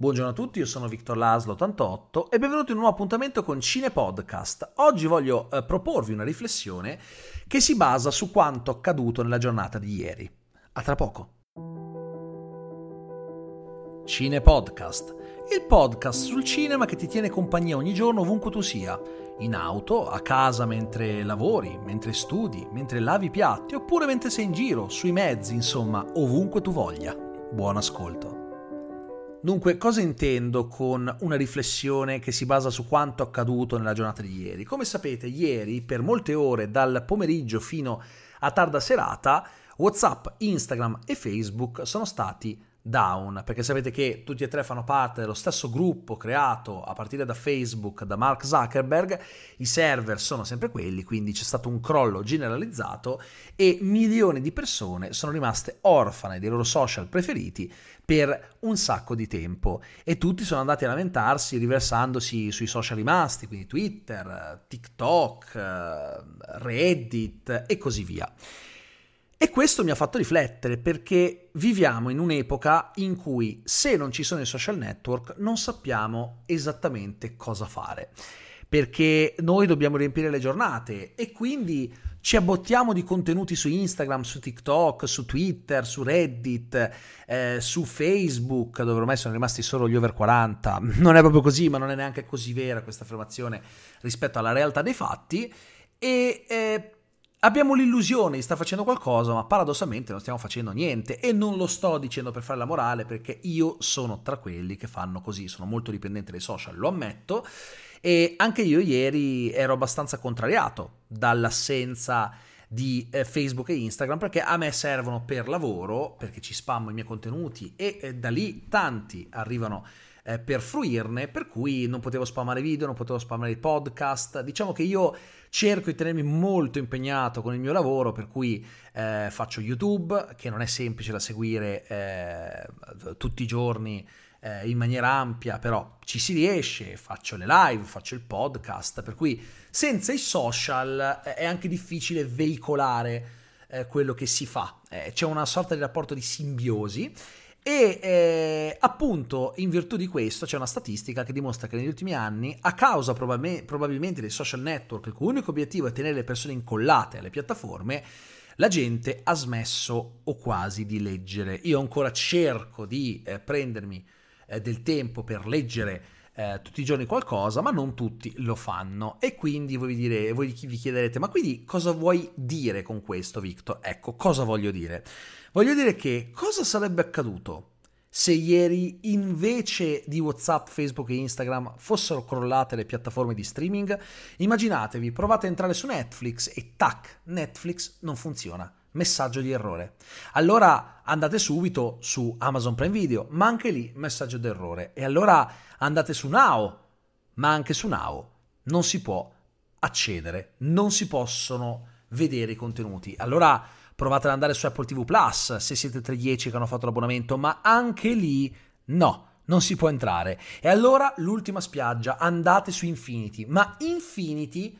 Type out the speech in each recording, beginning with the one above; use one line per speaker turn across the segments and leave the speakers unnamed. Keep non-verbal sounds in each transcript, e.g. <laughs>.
Buongiorno a tutti, io sono Victor Laslo 88 e benvenuti in un nuovo appuntamento con Cine Podcast. Oggi voglio eh, proporvi una riflessione che si basa su quanto accaduto nella giornata di ieri. A tra poco. Cine Podcast, il podcast sul cinema che ti tiene compagnia ogni giorno ovunque tu sia, in auto, a casa mentre lavori, mentre studi, mentre lavi i piatti oppure mentre sei in giro, sui mezzi, insomma, ovunque tu voglia. Buon ascolto. Dunque, cosa intendo con una riflessione che si basa su quanto accaduto nella giornata di ieri? Come sapete, ieri, per molte ore, dal pomeriggio fino a tarda serata, WhatsApp, Instagram e Facebook sono stati down, perché sapete che tutti e tre fanno parte dello stesso gruppo creato a partire da Facebook, da Mark Zuckerberg, i server sono sempre quelli, quindi c'è stato un crollo generalizzato e milioni di persone sono rimaste orfane dei loro social preferiti per un sacco di tempo e tutti sono andati a lamentarsi riversandosi sui social rimasti, quindi Twitter, TikTok, Reddit e così via. E questo mi ha fatto riflettere perché viviamo in un'epoca in cui se non ci sono i social network non sappiamo esattamente cosa fare. Perché noi dobbiamo riempire le giornate e quindi ci abbottiamo di contenuti su Instagram, su TikTok, su Twitter, su Reddit, eh, su Facebook, dove ormai sono rimasti solo gli over 40. <laughs> Non è proprio così, ma non è neanche così vera questa affermazione rispetto alla realtà dei fatti. E eh, Abbiamo l'illusione di sta facendo qualcosa, ma paradossalmente non stiamo facendo niente. E non lo sto dicendo per fare la morale perché io sono tra quelli che fanno così, sono molto dipendente dai social, lo ammetto, e anche io ieri ero abbastanza contrariato dall'assenza di eh, Facebook e Instagram perché a me servono per lavoro, perché ci spammo i miei contenuti e eh, da lì tanti arrivano eh, per fruirne, per cui non potevo spammare video, non potevo spammare i podcast. Diciamo che io cerco di tenermi molto impegnato con il mio lavoro, per cui eh, faccio YouTube, che non è semplice da seguire eh, tutti i giorni eh, in maniera ampia, però ci si riesce, faccio le live, faccio il podcast, per cui senza i social eh, è anche difficile veicolare eh, quello che si fa. c'è una sorta di rapporto di simbiosi e eh, appunto in virtù di questo c'è una statistica che dimostra che negli ultimi anni, a causa probabilmente, probabilmente dei social network, il cui unico obiettivo è tenere le persone incollate alle piattaforme, la gente ha smesso o quasi di leggere. Io ancora cerco di eh, prendermi eh, del tempo per leggere eh, tutti i giorni qualcosa, ma non tutti lo fanno. E quindi voi, dire, voi vi chiederete, ma quindi cosa vuoi dire con questo, Victor? Ecco, cosa voglio dire? Voglio dire che cosa sarebbe accaduto se ieri invece di WhatsApp, Facebook e Instagram fossero crollate le piattaforme di streaming? Immaginatevi, provate a entrare su Netflix e tac, Netflix non funziona. Messaggio di errore. Allora andate subito su Amazon Prime Video, ma anche lì messaggio d'errore. E allora andate su Now, ma anche su Now non si può accedere, non si possono vedere i contenuti. Allora provate ad andare su Apple TV Plus se siete tra i 10 che hanno fatto l'abbonamento, ma anche lì no. Non si può entrare. E allora l'ultima spiaggia, andate su Infinity. Ma Infinity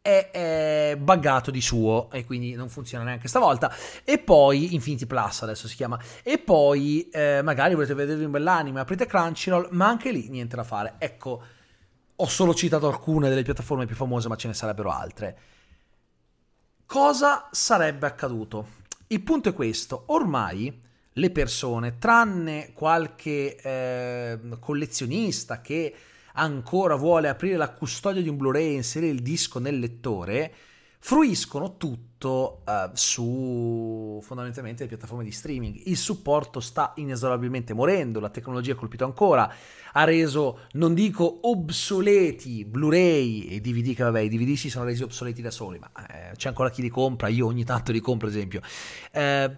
è, buggato di suo e quindi non funziona neanche stavolta. E poi Infinity Plus adesso si chiama. E poi eh, magari volete vedere un bell'anime, aprite Crunchyroll, ma anche lì niente da fare. Ecco, ho solo citato alcune delle piattaforme più famose, ma ce ne sarebbero altre. Cosa sarebbe accaduto? Il punto è questo, ormai le persone, tranne qualche eh, collezionista che ancora vuole aprire la custodia di un Blu-ray e inserire il disco nel lettore, fruiscono tutto uh, su fondamentalmente le piattaforme di streaming. Il supporto sta inesorabilmente morendo, la tecnologia ha colpito ancora, ha reso, non dico obsoleti, Blu-ray e DVD, che vabbè, i DVD si sono resi obsoleti da soli, ma eh, c'è ancora chi li compra, io ogni tanto li compro, ad esempio. Eh,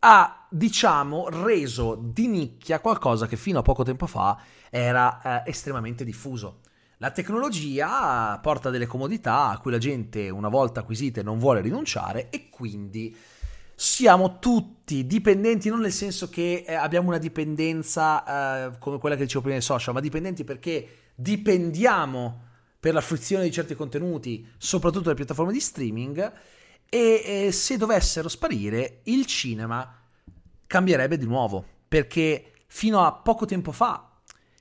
ha, diciamo, reso di nicchia qualcosa che fino a poco tempo fa era eh, estremamente diffuso. La tecnologia porta delle comodità a cui la gente una volta acquisite non vuole rinunciare e quindi siamo tutti dipendenti, non nel senso che eh, abbiamo una dipendenza eh, come quella che dicevo prima dei social, ma dipendenti perché dipendiamo per la fruizione di certi contenuti, soprattutto dalle piattaforme di streaming, e eh, se dovessero sparire il cinema cambierebbe di nuovo, perché fino a poco tempo fa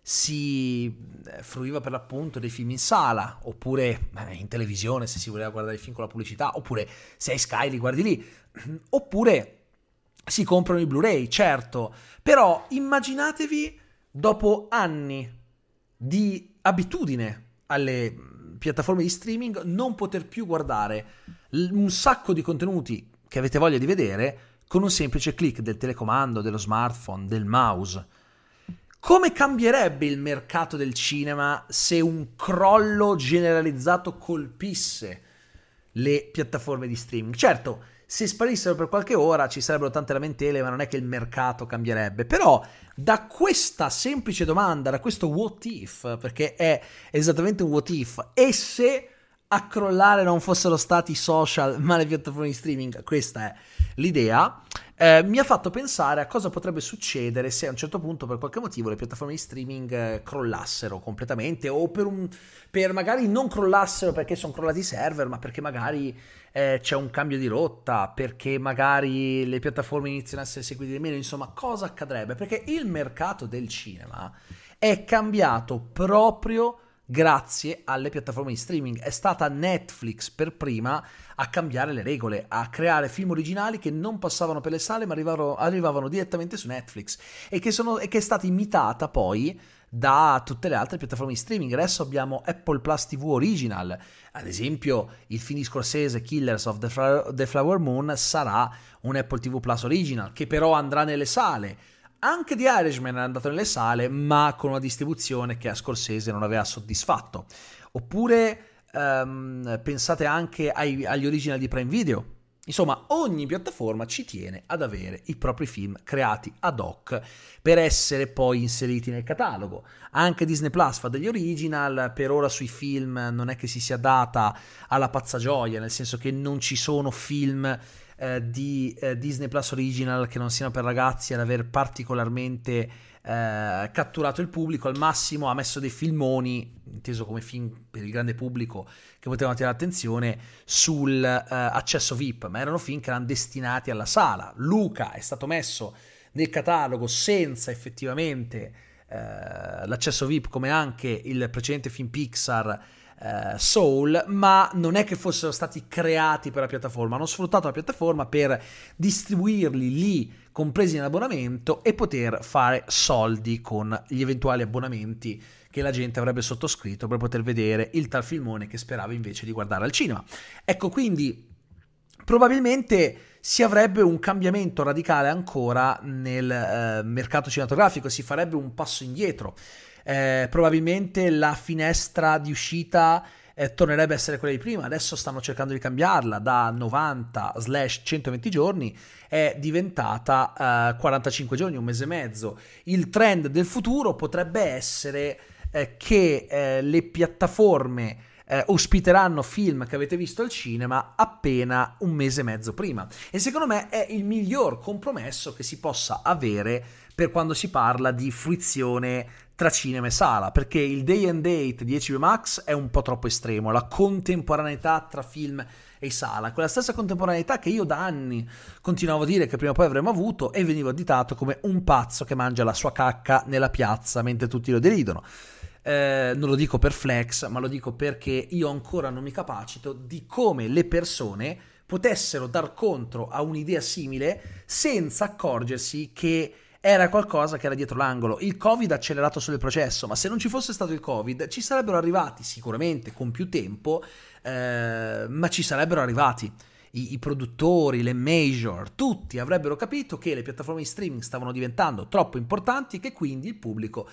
si eh, fruiva per l'appunto dei film in sala, oppure in televisione se si voleva guardare i film con la pubblicità, oppure se hai Sky li guardi lì, <clears throat> oppure si comprano i Blu-ray, certo, però immaginatevi dopo anni di abitudine alle mm, piattaforme di streaming non poter più guardare un sacco di contenuti che avete voglia di vedere con un semplice click del telecomando, dello smartphone, del mouse. Come cambierebbe il mercato del cinema se un crollo generalizzato colpisse le piattaforme di streaming? Certo, se sparissero per qualche ora ci sarebbero tante lamentele, ma non è che il mercato cambierebbe. Però da questa semplice domanda, da questo what if, perché è esattamente un what if, e se a crollare non fossero stati i social ma le piattaforme di streaming, questa è l'idea, eh, mi ha fatto pensare a cosa potrebbe succedere se a un certo punto per qualche motivo le piattaforme di streaming eh, crollassero completamente o per, un, per magari non crollassero perché sono crollati i server, ma perché magari eh, c'è un cambio di rotta, perché magari le piattaforme iniziano a essere seguite di meno, insomma cosa accadrebbe? Perché il mercato del cinema è cambiato proprio grazie alle piattaforme di streaming. È stata Netflix per prima a cambiare le regole, a creare film originali che non passavano per le sale ma arrivavano, arrivavano direttamente su Netflix e che, sono, e che è stata imitata poi da tutte le altre piattaforme di streaming. Adesso abbiamo Apple Plus TV Original, ad esempio il film di Scorsese Killers of the, Flower Moon sarà un Apple TV Plus Original che però andrà nelle sale anche The Irishman è andato nelle sale, ma con una distribuzione che a Scorsese non aveva soddisfatto. Oppure um, pensate anche ai, agli original di Prime Video. Insomma, ogni piattaforma ci tiene ad avere i propri film creati ad hoc per essere poi inseriti nel catalogo. Anche Disney Plus fa degli original, per ora sui film non è che si sia data alla pazza gioia, nel senso che non ci sono film eh, di eh, Disney Plus Original che non siano per ragazzi ad aver particolarmente eh, catturato il pubblico, al massimo ha messo dei filmoni, inteso come film per il grande pubblico, che potevano attirare l'attenzione sul eh, VIP, ma erano film che erano destinati alla sala. Luca è stato messo nel catalogo senza effettivamente eh, l'accesso VIP come anche il precedente film Pixar eh, Soul, ma non è che fossero stati creati per la piattaforma, hanno sfruttato la piattaforma per distribuirli lì compresi in abbonamento e poter fare soldi con gli eventuali abbonamenti che la gente avrebbe sottoscritto per poter vedere il tal filmone che sperava invece di guardare al cinema. Ecco, quindi probabilmente si avrebbe un cambiamento radicale ancora nel eh, mercato cinematografico, si farebbe un passo indietro eh, probabilmente la finestra di uscita eh, tornerebbe a essere quella di prima. Adesso stanno cercando di cambiarla da 90/120 giorni, è diventata eh, 45 giorni, un mese e mezzo. Il trend del futuro potrebbe essere eh, che eh, le piattaforme eh, ospiteranno film che avete visto al cinema appena un mese e mezzo prima. E secondo me è il miglior compromesso che si possa avere per quando si parla di fruizione tra cinema e sala, perché il day and date di HBO Max è un po' troppo estremo, la contemporaneità tra film e sala, quella stessa contemporaneità che io da anni continuavo a dire che prima o poi avremmo avuto e venivo additato come un pazzo che mangia la sua cacca nella piazza mentre tutti lo deridono. Eh, non lo dico per flex, ma lo dico perché io ancora non mi capacito di come le persone potessero dar contro a un'idea simile senza accorgersi che era qualcosa che era dietro l'angolo. Il Covid ha accelerato solo il processo, ma se non ci fosse stato il Covid ci sarebbero arrivati sicuramente con più tempo, eh, ma ci sarebbero arrivati. I, I, produttori, le major, tutti avrebbero capito che le piattaforme di streaming stavano diventando troppo importanti e che quindi il pubblico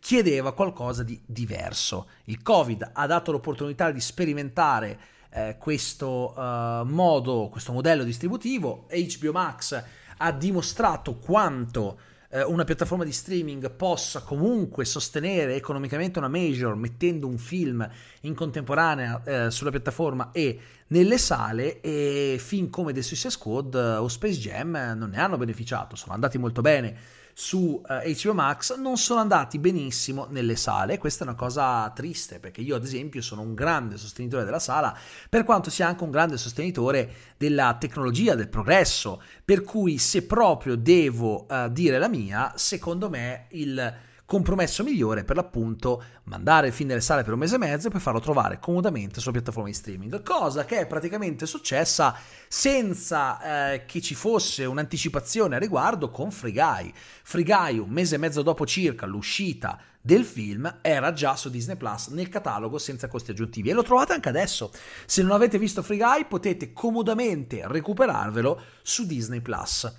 chiedeva qualcosa di diverso. Il Covid ha dato l'opportunità di sperimentare eh, questo uh, modo, questo modello distributivo. HBO Max ha dimostrato quanto eh, una piattaforma di streaming possa comunque sostenere economicamente una major mettendo un film in contemporanea eh, sulla piattaforma e nelle sale e film come The Suicide Squad eh, o Space Jam non ne hanno beneficiato, sono andati molto bene su eh, HBO Max non sono andati benissimo nelle sale. Questa è una cosa triste perché io, ad esempio, sono un grande sostenitore della sala, per quanto sia anche un grande sostenitore della tecnologia, del progresso. Per cui, se proprio devo uh, dire la mia, secondo me il compromesso migliore per l'appunto mandare il film nelle sale per un mese e mezzo e poi farlo trovare comodamente sulla piattaforma di streaming, cosa che è praticamente successa senza eh, che ci fosse un'anticipazione a riguardo con Free Guy. Free Guy, un mese e mezzo dopo circa l'uscita del film era già su Disney Plus nel catalogo senza costi aggiuntivi e lo trovate anche adesso. Se non avete visto Free Guy potete comodamente recuperarvelo su Disney Plus.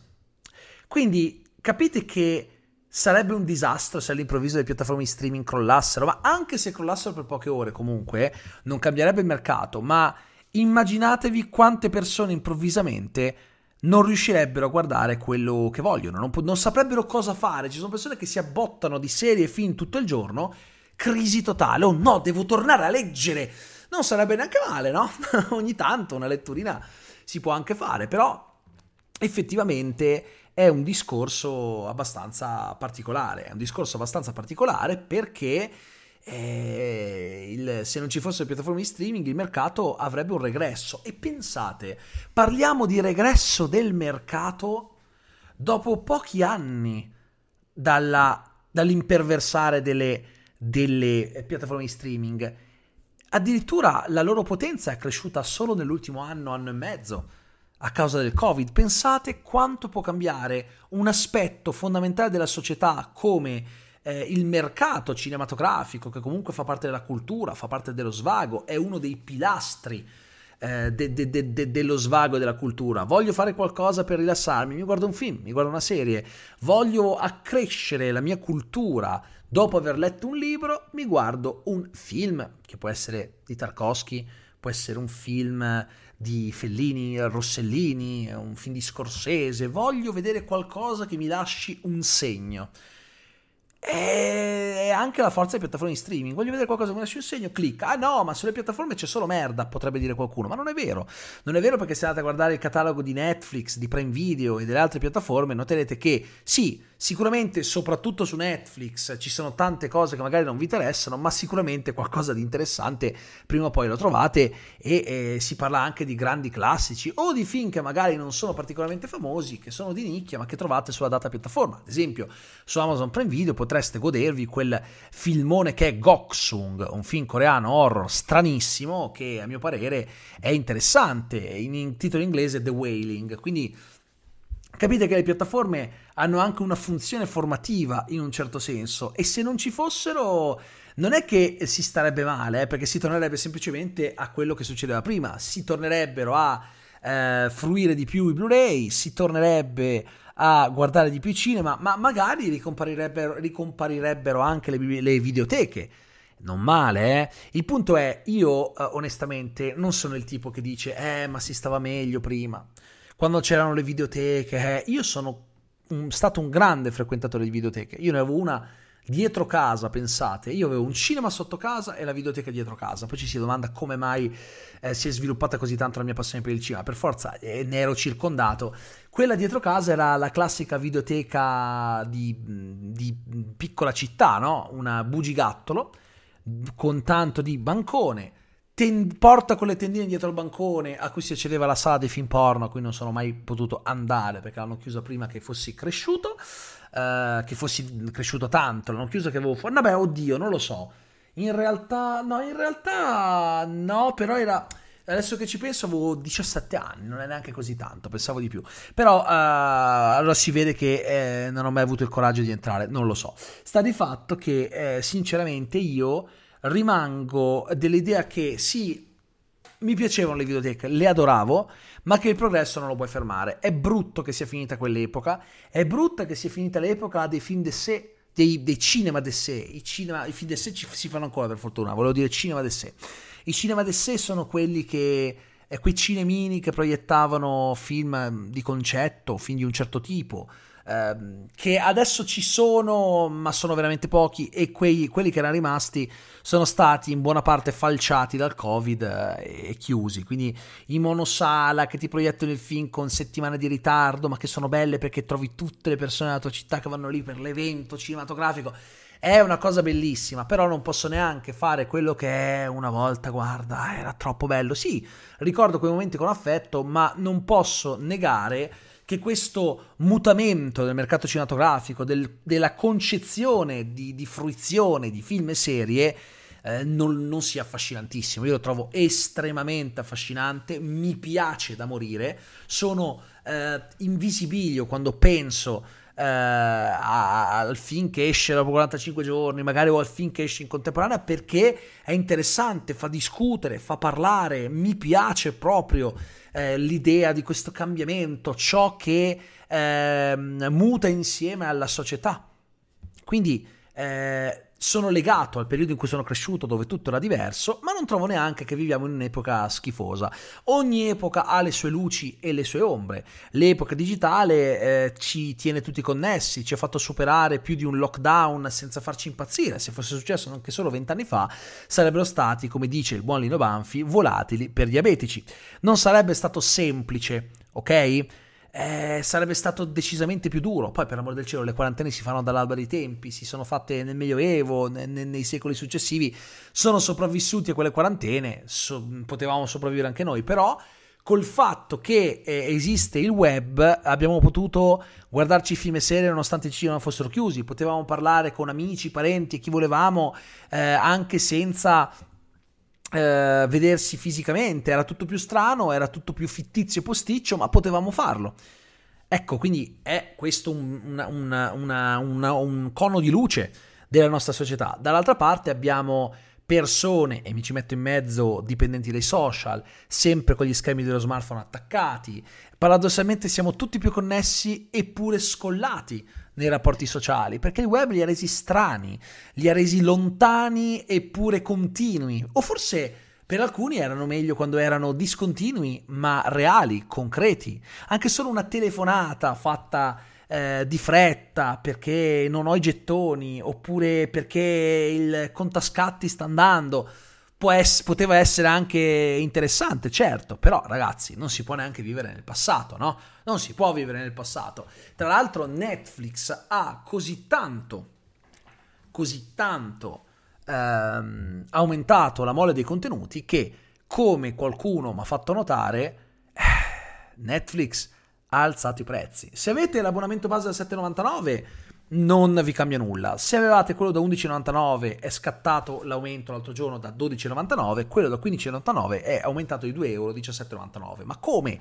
Quindi capite che sarebbe un disastro se all'improvviso le piattaforme di streaming crollassero, ma anche se crollassero per poche ore comunque non cambierebbe il mercato, ma immaginatevi quante persone improvvisamente non riuscirebbero a guardare quello che vogliono, non, non saprebbero cosa fare, ci sono persone che si abbottano di serie e film tutto il giorno, crisi totale, oh no, devo tornare a leggere, non sarebbe neanche male, no? <laughs> Ogni tanto una letturina si può anche fare, però effettivamente è un discorso abbastanza particolare, è un discorso abbastanza particolare perché eh, il, se non ci fossero piattaforme di streaming il mercato avrebbe un regresso e pensate, parliamo di regresso del mercato dopo pochi anni dalla, dall'imperversare delle, delle piattaforme di streaming. Addirittura la loro potenza è cresciuta solo nell'ultimo anno, anno e mezzo a causa del Covid. Pensate quanto può cambiare un aspetto fondamentale della società come eh, il mercato cinematografico, che comunque fa parte della cultura, fa parte dello svago, è uno dei pilastri eh, de, de, de, dello svago e della cultura. Voglio fare qualcosa per rilassarmi, mi guardo un film, mi guardo una serie, voglio accrescere la mia cultura. Dopo aver letto un libro, mi guardo un film, che può essere di Tarkovsky, può essere un film di Fellini, Rossellini, un film di Scorsese, voglio vedere qualcosa che mi lasci un segno. E anche la forza delle piattaforme di streaming. Voglio vedere qualcosa che mi lasci un segno, clicca. Ah no, ma sulle piattaforme c'è solo merda, potrebbe dire qualcuno. Ma non è vero. Non è vero perché se andate a guardare il catalogo di Netflix, di Prime Video e delle altre piattaforme, noterete che sì, Sicuramente, soprattutto su Netflix, ci sono tante cose che magari non vi interessano, ma sicuramente qualcosa di interessante prima o poi lo trovate e eh, si parla anche di grandi classici o di film che magari non sono particolarmente famosi, che sono di nicchia, ma che trovate sulla data piattaforma. Ad esempio, su Amazon Prime Video potreste godervi quel filmone che è Goksung, un film coreano horror stranissimo che a mio parere è interessante, in, in titolo inglese The Wailing, quindi capite che le piattaforme hanno anche una funzione formativa in un certo senso e se non ci fossero non è che si starebbe male, eh, perché si tornerebbe semplicemente a quello che succedeva prima, si tornerebbero a eh, fruire di più i Blu-ray, si tornerebbe a guardare di più cinema, ma magari ricomparirebbero, ricomparirebbero anche le, le, videoteche. Non male, eh? Il punto è, io eh, onestamente non sono il tipo che dice, eh, ma si stava meglio prima quando c'erano le videoteche. Eh, io sono un, stato un grande frequentatore di videoteche. Io ne avevo una dietro casa, pensate, io avevo un cinema sotto casa e la videoteca dietro casa. Poi ci si domanda come mai eh, si è sviluppata così tanto la mia passione per il cinema. Per forza eh, ne ero circondato. Quella dietro casa era la classica videoteca di, di piccola città, no? Una bugigattolo con tanto di bancone ten- porta con le tendine dietro al bancone a cui si accedeva la sala dei film porno a cui non sono mai potuto andare perché l'hanno chiusa prima che fossi cresciuto uh, che fossi cresciuto tanto l'hanno chiusa che avevo fuori vabbè oddio non lo so in realtà no in realtà no però era adesso che ci penso avevo 17 anni, non è neanche così tanto, pensavo di più. Però uh, allora si vede che eh, non ho mai avuto il coraggio di entrare, non lo so. Sta di fatto che eh, sinceramente io rimango dell'idea che sì, mi piacevano le videoteche, le adoravo, ma che il progresso non lo puoi fermare. È brutto che sia finita quell'epoca, è brutta che sia finita l'epoca dei film d'essè, dei, dei cinema d'essè. I, cinema, I film d'essè ci, si fanno ancora per fortuna, volevo dire cinema d'essè. I cinema d'essè sono quelli che eh, quei cinemini che proiettavano film di concetto, film di un certo tipo, ehm, che adesso ci sono, ma sono veramente pochi, e quei, quelli che erano rimasti sono stati in buona parte falciati dal Covid eh, e chiusi. Quindi i monosala che ti proiettano il film con settimane di ritardo, ma che sono belle perché trovi tutte le persone della tua città che vanno lì per l'evento cinematografico. È una cosa bellissima, però non posso neanche fare quello che è una volta, guarda, era troppo bello. Sì, ricordo quei momenti con affetto, ma non posso negare che questo mutamento del mercato cinematografico, del, della concezione di, di, fruizione di film e serie, eh, non, non, sia affascinantissimo. Io lo trovo estremamente affascinante, mi piace da morire, sono eh, in visibilio quando penso eh, al film che esce dopo 45 giorni, magari o al film che esce in contemporanea, perché è interessante, fa discutere, fa parlare, mi piace proprio eh, l'idea di questo cambiamento, ciò che eh, muta insieme alla società. Quindi eh, sono legato al periodo in cui sono cresciuto dove tutto era diverso, ma non trovo neanche che viviamo in un'epoca schifosa. Ogni epoca ha le sue luci e le sue ombre. L'epoca digitale eh, ci tiene tutti connessi, ci ha fatto superare più di un lockdown senza farci impazzire. Se fosse successo anche solo vent'anni fa, sarebbero stati, come dice il buon Lino Banfi, volatili per diabetici. Non sarebbe stato semplice, ok? Eh, sarebbe stato decisamente più duro. Poi, per amor del cielo, le quarantene si fanno dall'alba dei tempi, si sono fatte nel Medioevo, ne, ne, nei secoli successivi, sono sopravvissuti a quelle quarantene, so, potevamo sopravvivere anche noi, però col fatto che eh, esiste il web abbiamo potuto guardarci film e serie nonostante i cinema fossero chiusi, potevamo parlare con amici, parenti e chi volevamo eh, anche senza eh, vedersi fisicamente, era tutto più strano, era tutto più fittizio e posticcio, ma potevamo farlo. Ecco, quindi è questo un, una, una, una, un cono di luce della nostra società. Dall'altra parte abbiamo persone, e mi ci metto in mezzo dipendenti dai social, sempre con gli schermi dello smartphone attaccati. Paradossalmente siamo tutti più connessi eppure scollati nei rapporti sociali, perché il web li ha resi strani, li ha resi lontani eppure continui, o forse per alcuni erano meglio quando erano discontinui, ma reali, concreti. Anche solo una telefonata fatta eh, di fretta perché non ho i gettoni, oppure perché il contascatti sta andando ess- poteva essere anche interessante, certo, però ragazzi, non si può neanche vivere nel passato, no? Non si può vivere nel passato. Tra l'altro Netflix ha così tanto, così tanto ehm, aumentato la mole dei contenuti che, come qualcuno mi ha fatto notare, eh, Netflix ha alzato i prezzi. Se avete l'abbonamento base da 7,99 non vi cambia nulla. Se avevate quello da 11,99 è scattato l'aumento l'altro giorno da 12,99, quello da 15,99 è aumentato di 2 euro 17,99. Ma come?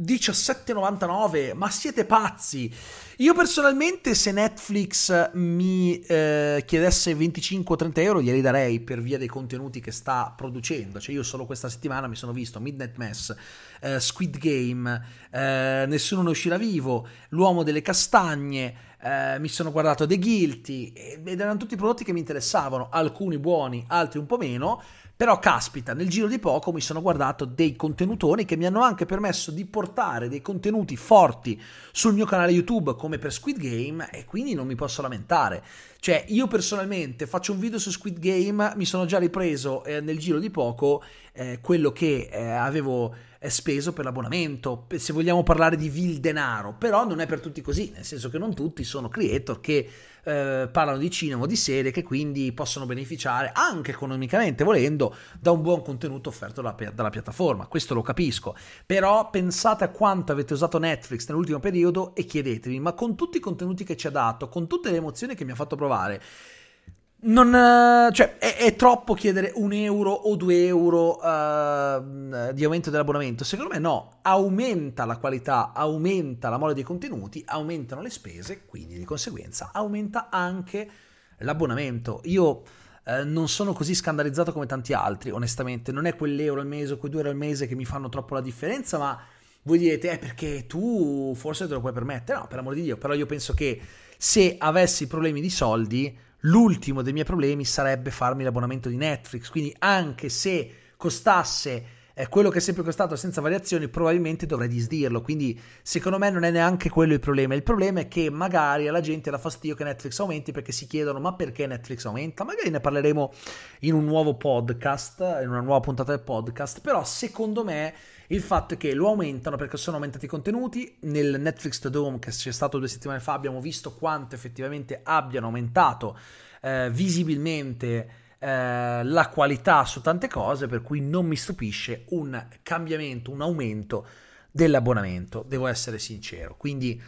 17,99 ma siete pazzi. Io personalmente se Netflix mi eh, chiedesse 25-30 euro glieli darei per via dei contenuti che sta producendo. Cioè io solo questa settimana mi sono visto Midnight Mass eh, Squid Game eh, Nessuno ne uscirà vivo L'uomo delle castagne eh, mi sono guardato The Guilty ed erano tutti prodotti che mi interessavano. Alcuni buoni altri un po' meno però caspita, nel giro di poco mi sono guardato dei contenutoni che mi hanno anche permesso di portare dei contenuti forti sul mio canale YouTube come per Squid Game e quindi non mi posso lamentare. Cioè, io personalmente faccio un video su Squid Game, mi sono già ripreso eh, nel giro di poco eh, quello che eh, avevo è speso per l'abbonamento, se vogliamo parlare di vil denaro, però non è per tutti così, nel senso che non tutti sono creator che eh, parlano di cinema o di serie che quindi possono beneficiare anche economicamente volendo da un buon contenuto offerto dalla, dalla piattaforma, questo lo capisco, però pensate a quanto avete usato Netflix nell'ultimo periodo e chiedetevi, ma con tutti i contenuti che ci ha dato, con tutte le emozioni che mi ha fatto provare, non, eh, cioè, è, è, troppo chiedere un euro o due euro uh, di aumento dell'abbonamento. Secondo me no, aumenta la qualità, aumenta la mole dei contenuti, aumentano le spese, quindi di conseguenza aumenta anche l'abbonamento. Io uh, non sono così scandalizzato come tanti altri, onestamente. Non è quell'euro al mese o quei due euro al mese che mi fanno troppo la differenza, ma voi direte, eh, perché tu forse te lo puoi permettere. No, per amor di Dio, però io penso che se avessi problemi di soldi l'ultimo dei miei problemi sarebbe farmi l'abbonamento di Netflix, quindi anche se costasse è quello che è sempre costato senza variazioni, probabilmente dovrei disdirlo. Quindi, secondo me, non è neanche quello il problema. Il problema è che magari alla gente dà fastidio che Netflix aumenti perché si chiedono: ma perché Netflix aumenta? Magari ne parleremo in un nuovo podcast, in una nuova puntata del podcast. Però, secondo me, il fatto è che lo aumentano perché sono aumentati i contenuti. Nel Netflix The Dome, che c'è stato due settimane fa, abbiamo visto quanto effettivamente abbiano aumentato eh, visibilmente eh, la qualità su tante cose, per cui non mi stupisce un cambiamento, un aumento dell'abbonamento, devo essere sincero. Quindi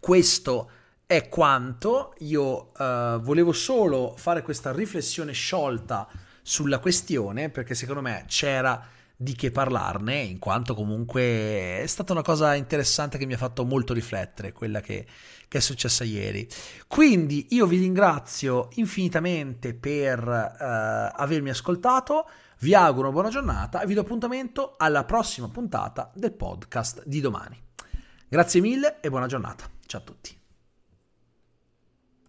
questo è quanto io uh, volevo solo fare questa riflessione sciolta sulla questione, perché secondo me c'era di che parlarne, in quanto comunque è stata una cosa interessante che mi ha fatto molto riflettere, quella che, che è successa ieri. Quindi io vi ringrazio infinitamente per uh, avermi ascoltato, vi auguro una buona giornata e vi do appuntamento alla prossima puntata del podcast di domani. Grazie mille e buona giornata. Ciao a tutti.